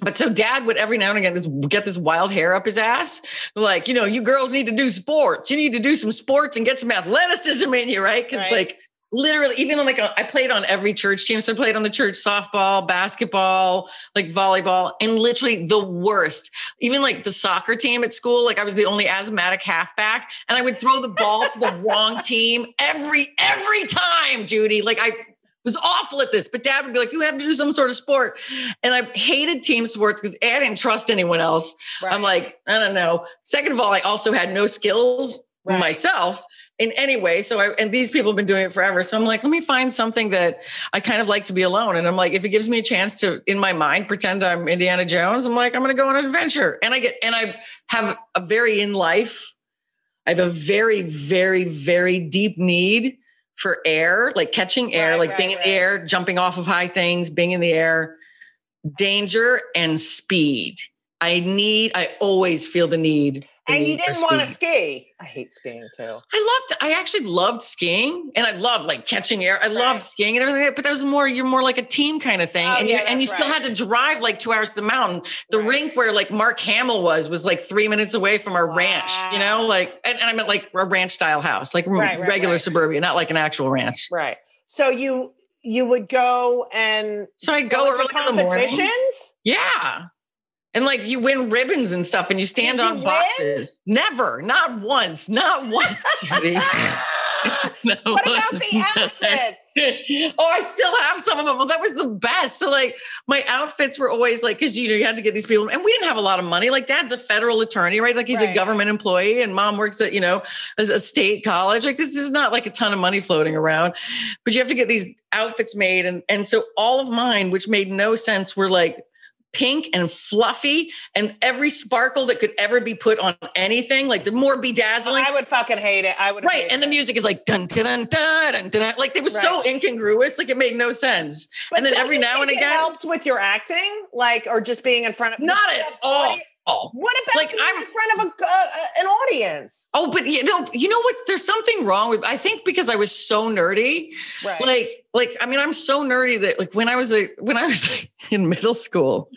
But so dad would every now and again this, get this wild hair up his ass. Like, you know, you girls need to do sports. You need to do some sports and get some athleticism in you, right? Because Right. like literally, even on like a, I played on every church team. So I played on the church softball, basketball, like volleyball, and literally the worst. Even like the soccer team at school, like I was the only asthmatic halfback, and I would throw the ball to the wrong team every every time, Judy. Like I was awful at this, but dad would be like, you have to do some sort of sport. And I hated team sports because I didn't trust anyone else. Right. I'm like, I don't know. Second of all, I also had no skills Right. myself in any way. So I, and these people have been doing it forever. So I'm like, let me find something that I kind of like to be alone. And I'm like, if it gives me a chance to, in my mind, pretend I'm Indiana Jones, I'm like, I'm going to go on an adventure. And I get, and I have a very in life, I have a very, very, very deep need for air, like catching air, Right, like right, being in right. the air, jumping off of high things, being in the air, danger and speed. I need, I always feel the need. And you didn't want to ski. I hate skiing too. I loved, I actually loved skiing and I loved like catching air. I Right. loved skiing and everything, but that was more, you're more like a team kind of thing. Oh, and you, yeah, and you that's still had to drive like two hours to the mountain. The Right. rink where like Mark Hamill was, was like three minutes away from our ranch, you know, like, and, and I meant like a ranch style house, like Right, right, regular right. suburbia, not like an actual ranch. Right. So you you would go and So I go, go early in the morning. competitions. Yeah. And like you win ribbons and stuff and you stand Did you on win? boxes. Never, not once, not once. No. what about the outfits? oh, I still have some of them. Well, that was the best. So, like, my outfits were always like, because you know, you had to get these people, and we didn't have a lot of money. Like, dad's a federal attorney, right? Like, he's a government employee, and mom works at, you know, a, a state college. Like, this is not like a ton of money floating around, but you have to get these outfits made. And, and so, all of mine, which made no sense, were like, pink and fluffy and every sparkle that could ever be put on anything like the more bedazzling I would fucking hate it. I would Right. And the music is like dun dun dun dun dun. dun. Like it was so incongruous, like it made no sense. But and then every now and it again, helped with your acting, like or just being in front of not at all. Oh. What about Like, I'm- in front of a uh, an audience? Oh, but you know, you know what? There's something wrong with. I think because I was so nerdy, Right. like, like I mean, I'm so nerdy that like when I was a when I was like, in middle school,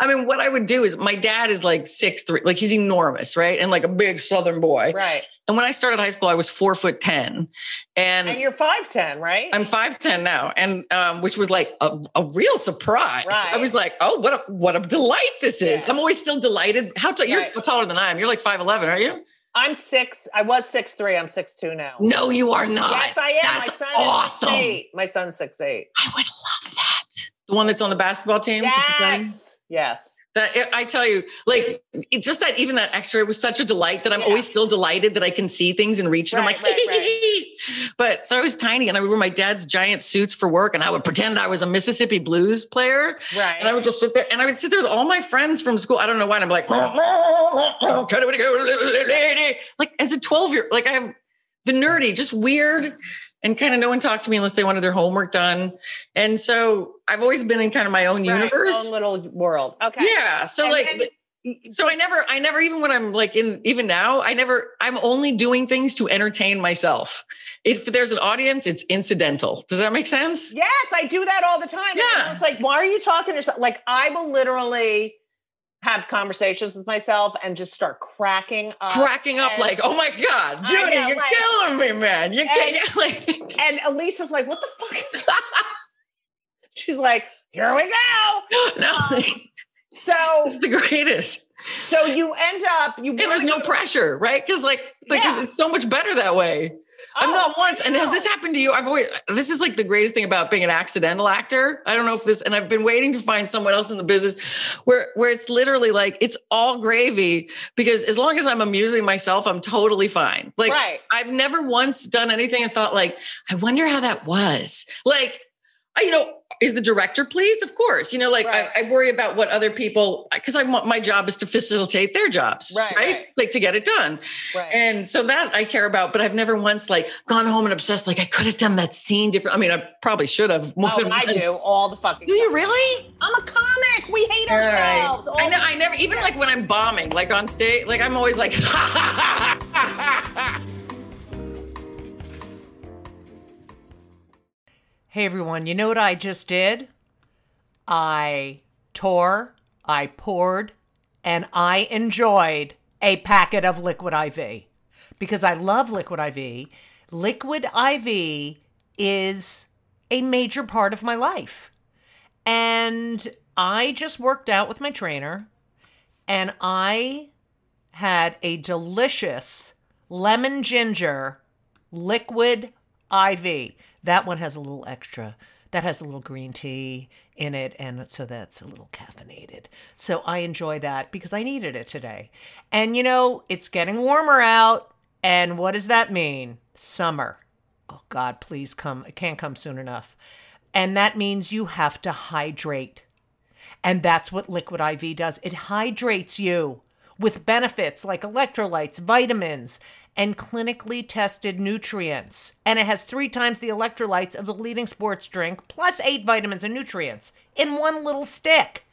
I mean, what I would do is my dad is like six three, like he's enormous, right, and like a big Southern boy. right. And when I started high school, I was four foot ten, and And you're five ten, right? I'm 5'10 now, and um, which was like a, a real surprise. I was like, oh, what a what a delight this is. Yeah. I'm always still delighted. How tall you're Right. taller than I am. You're like 5'11, are you? I'm six. I was six three. I'm six two now. No, you are not. yes, I am. That's My son awesome. six eight. My son's six eight. I would love that. The one that's on the basketball team. Yes. Yes. That I tell you, like it's just that even that extra it was such a delight that I'm Yeah. always still delighted that I can see things and reach it. I'm Right, like, right, but so I was tiny and I would wear my dad's giant suits for work and I would pretend I was a Mississippi blues player. Right. And I would just sit there and I would sit there with all my friends from school. I don't know why. And I'm like, like as a 12 year, like I have the nerdy, just weird. And kind of no one talked to me unless they wanted their homework done. And so I've always been in kind of my own Right, universe. Own little world. Okay. Yeah. So And like so I never, I never, even when I'm like in, even now, I never, I'm only doing things to entertain myself. If there's an audience, it's incidental. Does that make sense? Yes, I do that all the time. Yeah. It's like, why are you talking to? Like, I will literally have conversations with myself and just start cracking up. Cracking up and- like, oh my God, Judy, know, you're like- killing me, man. You're And- getting like, And Elysa's like, what the fuck is that? She's like, here we go. no, um, So, it's the greatest. so you end up, you And there's no pressure, right? Because like, like Yeah. it's so much better that way. I'm Oh, not once. And has this happened to you? I've always, this is like the greatest thing about being an accidental actor. I don't know if this, and I've been waiting to find someone else in the business where, where it's literally like, it's all gravy because as long as I'm amusing myself, I'm totally fine. Like, right. I've never once done anything and thought like, I wonder how that was. Like, I, you know, is the director pleased? Of course. You know, like Right. I, I worry about what other people because I want my job is to facilitate their jobs, Right, right. Like to get it done. Right. And so that I care about, but I've never once like gone home and obsessed. Like I could have done that scene different. I mean, I probably should have. more Oh, than I once. do all the fucking Do you really? I'm a comic. We hate All right. ourselves. all I know. I never even like when I'm bombing, like on stage, like I'm always like. Hey everyone, you know what I just did? I tore, I poured, and I enjoyed a packet of Liquid IV because I love Liquid IV. Liquid IV is a major part of my life. And I just worked out with my trainer and I had a delicious lemon ginger liquid IV. That one has a little extra. that has a little green tea in it. And so that's a little caffeinated. So I enjoy that because I needed it today. And you know, it's getting warmer out. And what does that mean? Summer. Oh, God, please come. It can't come soon enough. And that means you have to hydrate. And that's what Liquid IV does it hydrates you with benefits like electrolytes, vitamins, and clinically tested nutrients. And it has three times the electrolytes of the leading sports drink, plus eight vitamins and nutrients in one little stick.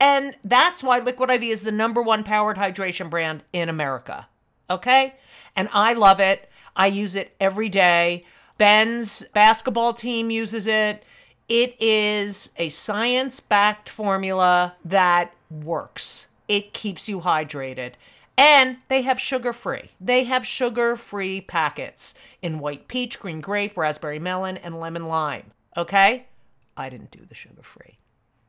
And that's why Liquid IV is the number one powered hydration brand in America. Okay? And I love it. I use it every day. Ben's basketball team uses it. It is a science backed formula that works. It keeps you hydrated. And they have sugar free. They have sugar free packets in white peach, green grape, raspberry melon, and lemon lime. Okay? I didn't do the sugar free.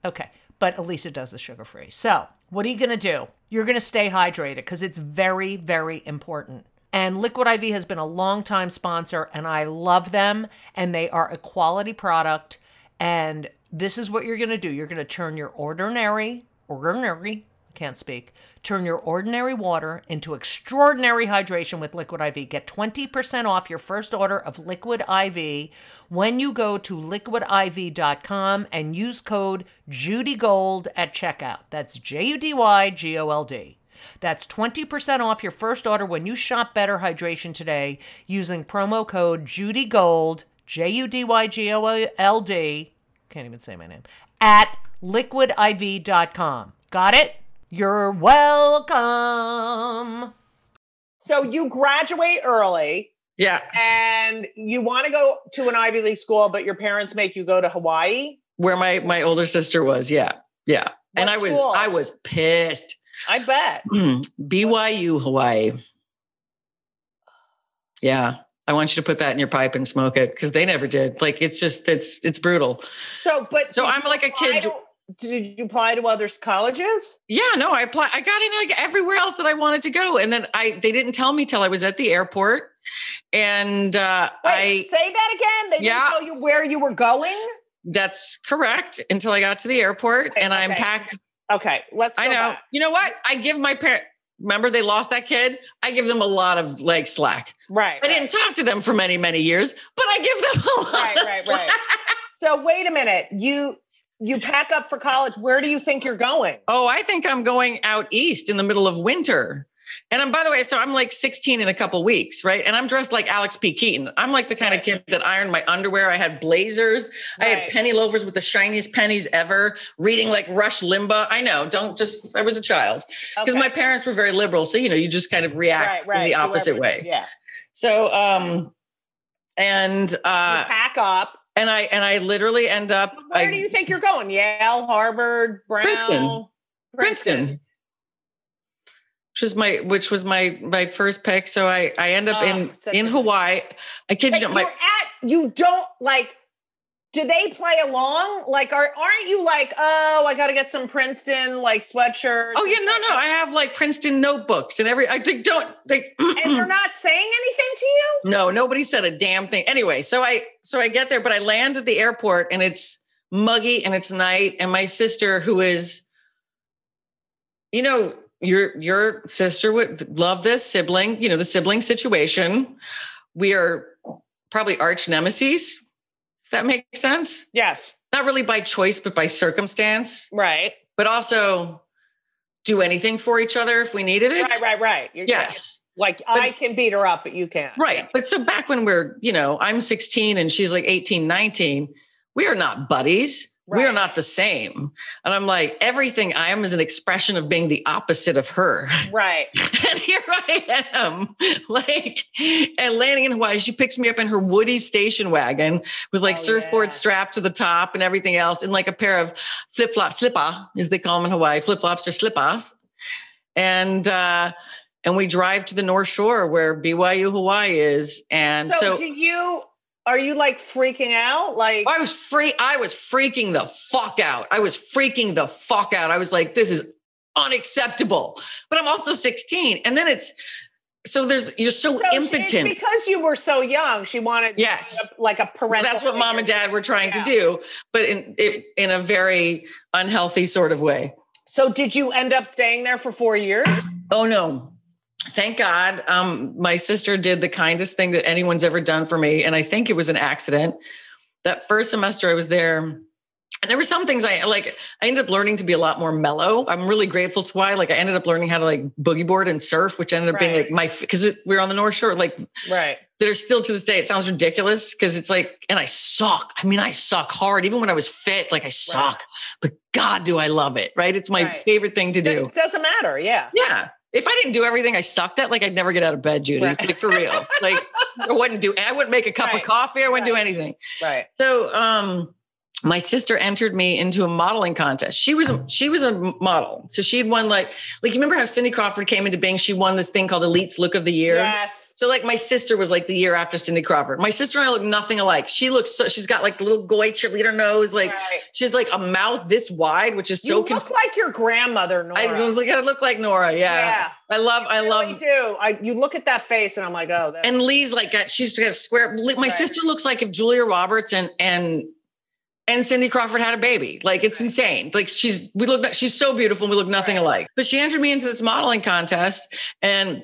Okay. But Elysa does the sugar free. So, what are you to do? You're to stay hydrated because it's very, very important. And Liquid IV has been a long time sponsor, and I love them. And they are a quality product. And this is what you're to do you're to turn your ordinary, ordinary, can't speak, turn your ordinary water into extraordinary hydration with Liquid IV. Get 20% off your first order of Liquid IV when you go to liquidiv.com and use code JudyGold at checkout. That's J U D Y G O L D. That's 20% off your first order when you shop Better Hydration today using promo code JudyGold, J U D Y G O L D, can't even say my name, at liquidiv.com. Got it? You're welcome. So you graduate early Yeah. and you want to go to an Ivy League school, but your parents make you go to Hawaii. Where my my older sister was. Yeah. Yeah. and What I was school? I was pissed. I bet. Mm, BYU Hawaii. Yeah. I want you to put that in your pipe and smoke it because they never did. Like it's just it's it's brutal. So, but So I'm like a apply kid- to- did you apply to other colleges? Yeah, no, I applied. I got in like everywhere else that I wanted to go, and then I they didn't tell me till I was at the airport, and uh, Wait, say that again. They Yeah. didn't tell you where you were going. That's correct until I got to the airport, Okay, and I'm okay. packed. Okay, let's. I know. back. You know what? I give my parent. Remember, they lost that kid. I give them a lot of like slack. Right. I didn't talk to them for many many years, but I give them a lot Right, of right, slack. right. So wait a minute. You you pack up for college. Where do you think you're going? Oh, I think I'm going out east in the middle of winter. And I'm, by the way, so I'm like 16 in a couple weeks, right? And I'm dressed like Alex P. Keaton. I'm like the kind of kid that ironed my underwear. I had blazers. I had penny loafers with the shiniest pennies ever, reading like Rush Limbaugh. I know, don't just, I was a child because Okay. my parents were very liberal. So, you know, you just kind of react in the opposite way. Yeah. So, um, and, You uh, pack up. And I, and I literally end up, Where I, do you think you're going? Yale, Harvard, Brown, Princeton. Princeton. Which was my which was my my first pick. So I I end up Oh, in ah, in a- Hawaii. I kid you not, my you're at you don't like. Do they play along? Like, are aren't you like, oh, I got to get some Princeton like sweatshirts? oh yeah no no I have like Princeton notebooks and every I think don't like And they're not saying anything to you. no nobody said a damn thing. Anyway, so I so I get there, but I land at the airport and it's muggy and it's night and my sister who is you know your your sister would love this sibling you know the sibling situation we are probably arch nemesis that makes sense Yes. not really by choice but by circumstance Right. but also do anything for each other if we needed it Right. Right. Right. You're- yes Like I can beat her up, but you can't. right but so back when we're you know i'm 16 and she's like 18 19 we are not buddies we are not the same and i'm like everything i am is an expression of being the opposite of her Right. and here I am, like, and landing in Hawaii. She picks me up in her Woody station wagon with like Oh, surfboard yeah. strapped to the top and everything else, and like a pair of flip flops, slipper, as they call them in Hawaii, flip flops or slippers. And uh, and we drive to the North Shore where BYU Hawaii is, and So, so. do you? Are you like freaking out? Like I was free. I was freaking the fuck out. I was freaking the fuck out. I was like, this is unacceptable. But I'm also 16. And then it's so there's you're so, So impotent. because you were so young. She wanted Yes. like a Well, parental. that's what mom and dad were trying Yeah. to do, but in it, in a very unhealthy sort of way. So did you end up staying there for four years? Oh no. Thank God. Um, my sister did the kindest thing that anyone's ever done for me. And I think it was an accident. That first semester I was there, and there were some things I like, I ended up learning to be a lot more mellow. I'm really grateful to why. Like I ended up learning how to like boogie board and surf, which ended up being like my because we are on the North Shore, like Right. that are still to this day. It sounds ridiculous because it's like, and I suck. I mean, I suck hard. Even when I was fit, like I suck. But God, do I love it, right? It's my Right. favorite thing to do. It doesn't matter. Yeah. Yeah. If I didn't do everything I sucked at, like I'd never get out of bed, Judy. Right. Like for real. Like I wouldn't do I wouldn't make a cup Right. of coffee. I wouldn't do anything. Right. So um my sister entered me into a modeling contest. She was a, she was a model. So she had won like like you remember how Cindy Crawford came into being. She won this thing called Elite's Look of the Year. Yes. So like my sister was like the year after Cindy Crawford. My sister and I look nothing alike. She looks so she's got like the little goy cheerleader nose, like Right. she's like a mouth this wide, which is so. You look conf- like your grandmother, Nora. I look I look like Nora. Yeah. Yeah. I love I really love do. I you look at that face and I'm like, oh, and Leigh's like got she's got a square. My Right. sister looks like if Julia Roberts and and and Cindy Crawford had a baby. Like it's insane. Like she's we look she's so beautiful. and We look nothing Right. alike. But she entered me into this modeling contest, and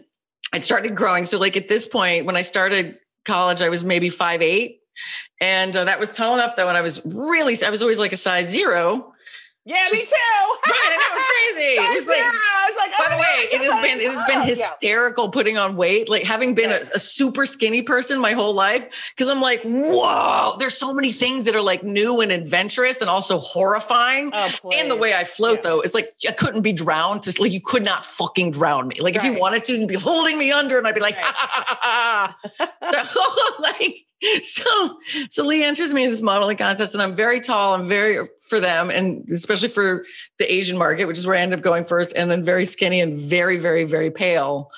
it started growing. So like at this point, when I started college, I was maybe five eight. And uh, that was tall enough that when I was really, I was always like a size zero. Yeah, me too. Right, and that was crazy. It was like. I was like, by oh the my way, God, it has been it has been oh, yeah. hysterical putting on weight. Like having been a, a super skinny person my whole life, because I'm like, whoa, there's so many things that are like new and adventurous and also horrifying. Oh, and the way I float, Yeah. though, it's like I couldn't be drowned. Just like you could not fucking drown me. Like if you wanted to, you'd be holding me under, and I'd be like, Right. ha, ha, ha. so like, so so Leigh enters me in this modeling contest, and I'm very tall. I'm very for them, and especially for the Asian market, which is where I ended up going first, and then very skinny and very, very, very pale.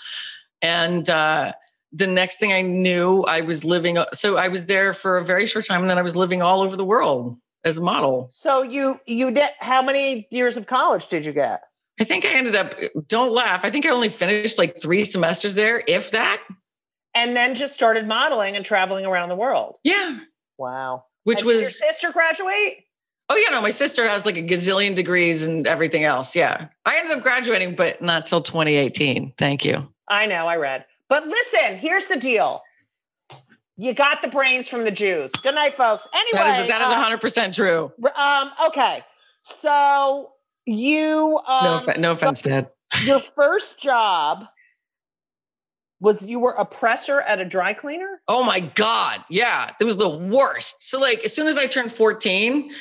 And uh, the next thing I knew, I was living. So I was there for a very short time, and then I was living all over the world as a model. So you you did how many years of college did you get? I think I ended up. Don't laugh. I think I only finished like three semesters there, if that. And then just started modeling and traveling around the world. Yeah, Wow. which And did your was. sister graduate? Oh yeah, no. My sister has like a gazillion degrees and everything else. Yeah, I ended up graduating, but not till 2018. Thank you. I know, I read. But listen, here's the deal. You got the brains from the Jews. Good night, folks. Anyway, That is that is uh, 100 percent true. Um, okay. So you um No, no offense, Dad. your first job was you were a presser at a dry cleaner? Oh my God. Yeah. It was the worst. So like as soon as I turned 14,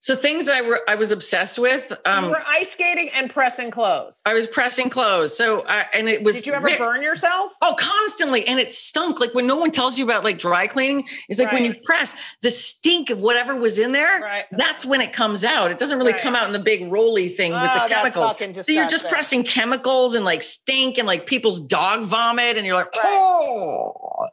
so things I were I was obsessed with. you Um were ice skating and pressing clothes. I was pressing clothes. So I and it was Did you ever ve- burn yourself? Oh, constantly. And it stunk. Like when no one tells you about like dry cleaning, it's like when you press the stink of whatever was in there. Right. That's when it comes out. It doesn't really Right. come out in the big roly thing with Oh, the chemicals. So you're just disgusting. pressing chemicals and like stink and like people's dog vomit, and you're like, Right. oh.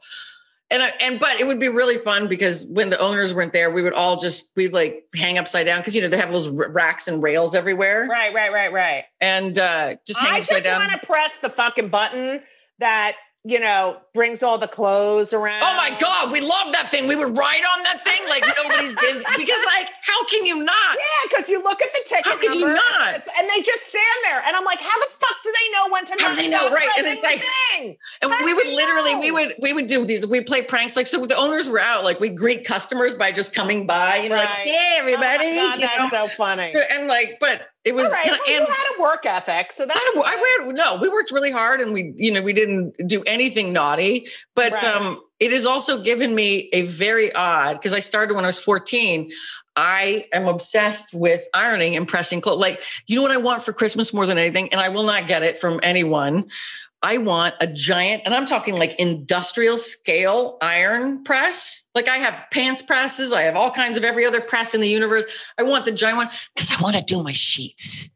And I, and but it would be really fun because when the owners weren't there, we would all just we'd like hang upside down because you know they have those racks and rails everywhere, Right, right, right, right. and uh, just hang I upside just down. want to press the fucking button that you know brings all the clothes around. Oh my God, we love that thing. We would ride on that thing like nobody's business. Because, like, how can you not? Yeah, because you look at the ticket How could you not? and they just stand there, and I'm like, how the fuck do they know when to? How do they know? Right, and it's like- thing? And How we would literally, we would, we would do these. We play pranks. Like, so the owners were out, like, we greet customers by just coming by, you know, like, hey, oh everybody. Oh God, that's know? so funny. and like, but it was, All right, and, well, you had a work ethic, so that's I, don't- I good. wear no. We worked really hard, and we, you know, we didn't do anything naughty. But Right. um, it has also given me a very odd because I started when I was fourteen. I am obsessed with ironing and pressing clothes. Like, you know what I want for Christmas more than anything, and I will not get it from anyone. I want a giant, and I'm talking like industrial scale iron press. Like I have pants presses, I have all kinds of every other press in the universe. I want the giant one because I want to do my sheets.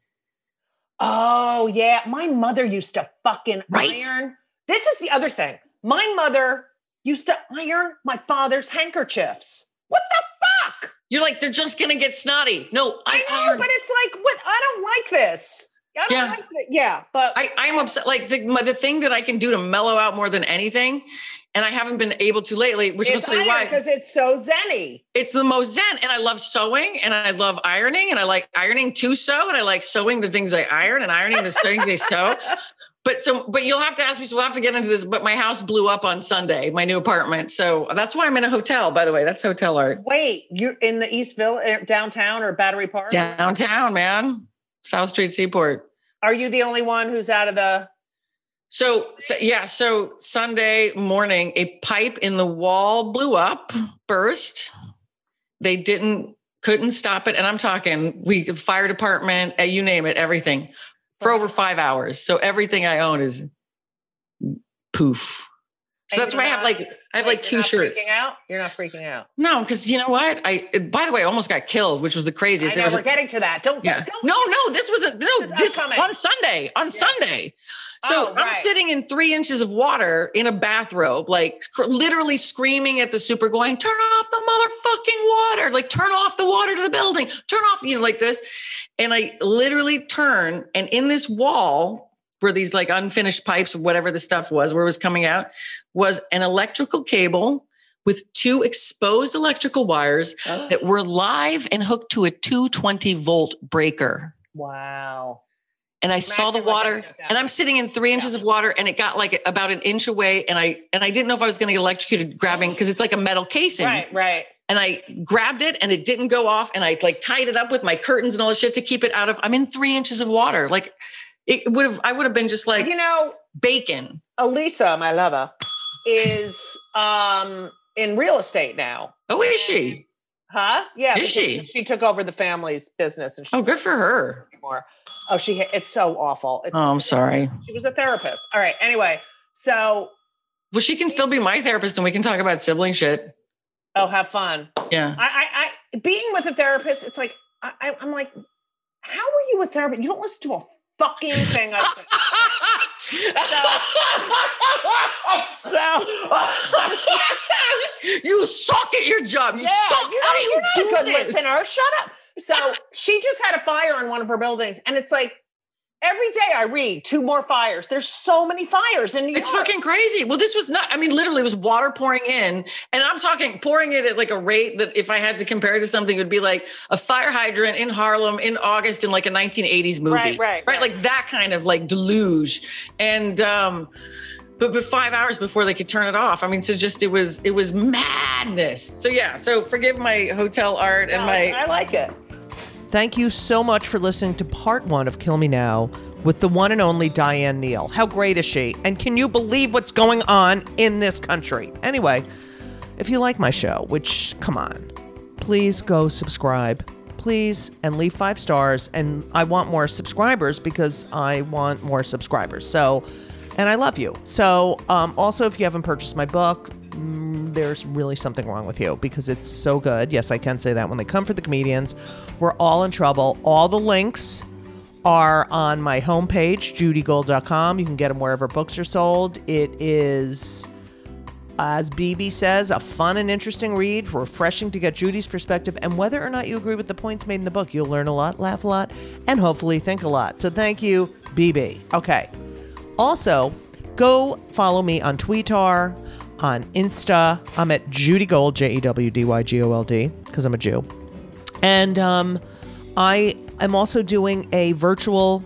Oh yeah, my mother used to fucking Right. iron. This is the other thing. My mother used to iron my father's handkerchiefs. What the fuck? You're like, they're just gonna get snotty. No, I, I know, iron. but it's like, what? I don't like this. I Yeah. like yeah, but I, I'm upset. Like the my, the thing that I can do to mellow out more than anything, and I haven't been able to lately, which will it's tell you why. because it's so zenny. It's the most zen, and I love sewing, and I love ironing, and I like ironing to sew, and I like sewing the things I iron and ironing the things they sew. But so, but you'll have to ask me. So we'll have to get into this. But my house blew up on Sunday, my new apartment. So that's why I'm in a hotel. By the way, that's hotel art Wait, you're in the East Village, er, downtown or Battery Park? downtown, man, South Street Seaport. Are you the only one who's out of the? So, so yeah, so Sunday morning, a pipe in the wall blew up, burst. They didn't, couldn't stop it, and I'm talking we fire department, uh, you name it, everything for over five hours. So everything I own is poof. So And that's why I have like I have Wait, like you're two shirts. Freaking out? You're not freaking out. No, because you know what? I by the way, I almost got killed, which was the I craziest. There was we're a, getting to that. Don't. yeah. Don't. No, no, this wasn't. No, This is this on Sunday. On Sunday. So Oh, I'm sitting in three inches of water in a bathrobe, like sc- literally screaming at the super, going, "Turn off the motherfucking water! Like turn off the water to the building! Turn off!" You know, like this. And I literally turn, and in this wall where these like unfinished pipes, whatever the stuff was, where it was coming out, was an electrical cable with two exposed electrical wires that were live and hooked to a 220 volt breaker. Wow. And I saw the water, and I'm sitting in three inches of water, and it got like about an inch away, and I and I didn't know if I was going to get electrocuted grabbing because it's like a metal casing, Right. Right. and I grabbed it, and it didn't go off, and I like tied it up with my curtains and all this shit to keep it out of. I'm in three inches of water, like it would have. I would have been just like you know, bacon. Elysa, my lover, is um in real estate now. Oh, is she? Huh? Yeah. Is she? She took over the family's business, and she Oh, good for her. anymore. Oh, she. It's so awful. It's, Oh, I'm sorry. She was a therapist. All right. Anyway, so Well, she can still be my therapist, and we can talk about sibling shit. oh, have fun. Yeah. I, I, I being with a therapist, it's like I, I, I'm like, how are you a therapist? You don't listen to a fucking thing I say. So you suck at your job. You yeah, suck. you're, How do you you're not do a good this? listener. Shut up. So she just had a fire in one of her buildings, and it's like every day I read two more fires. There's so many fires in New York. It's York. fucking crazy. Well, this was not, I mean, literally, it was water pouring in. And I'm talking pouring it at like a rate that if I had to compare it to something, it would be like a fire hydrant in Harlem in August in like a 1980s movie. Right, right, right. Like that kind of like deluge. And, um, but, but five hours before they could turn it off. I mean, so just it was it was madness. So yeah, so forgive my hotel art and No, my I like it. Thank you so much for listening to part one of Kill Me Now with the one and only Diane Neal. How great is she? And can you believe what's going on in this country? Anyway, if you like my show, which, come on, please go subscribe. Please, and leave five stars. And I want more subscribers because I want more subscribers. So, and I love you. So, um, also, if you haven't purchased my book, mm, there's really something wrong with you because it's so good. Yes, I can say that. When they come for the comedians, we're all in trouble. All the links are on my homepage, judygold.com. You can get them wherever books are sold. It is, as BB says, a fun and interesting read, refreshing to get Judy's perspective. And whether or not you agree with the points made in the book, you'll learn a lot, laugh a lot, and hopefully think a lot. So thank you, BB. Okay. Also, go follow me on Twitter, on Insta. I'm at Judy Gold, J E W D Y G O L D, because I'm a Jew. And um, I am also doing a virtual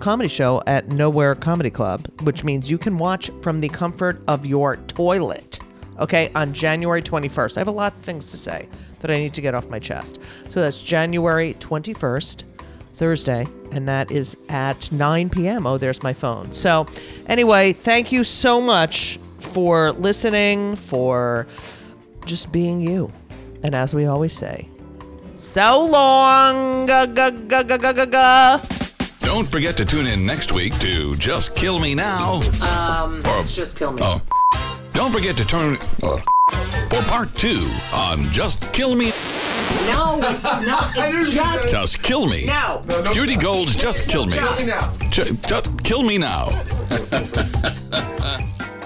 comedy show at Nowhere Comedy Club, which means you can watch from the comfort of your toilet. Okay, on January 21st. I have a lot of things to say that I need to get off my chest. So that's January 21st, Thursday, and that is at 9 p.m. Oh, there's my phone. So, anyway, thank you so much for listening, for just being you. And as we always say, so long. Ga, ga, ga, ga, ga, ga, ga. Don't forget to tune in next week to Just Kill Me Now. Um, for, Just kill me. oh. Don't forget to turn uh, for part two on Just Kill Me. No, it's not. It's just. Just Kill Me. No. Judy Gold's Just Kill Me. Just. Ju- just Kill Me Now.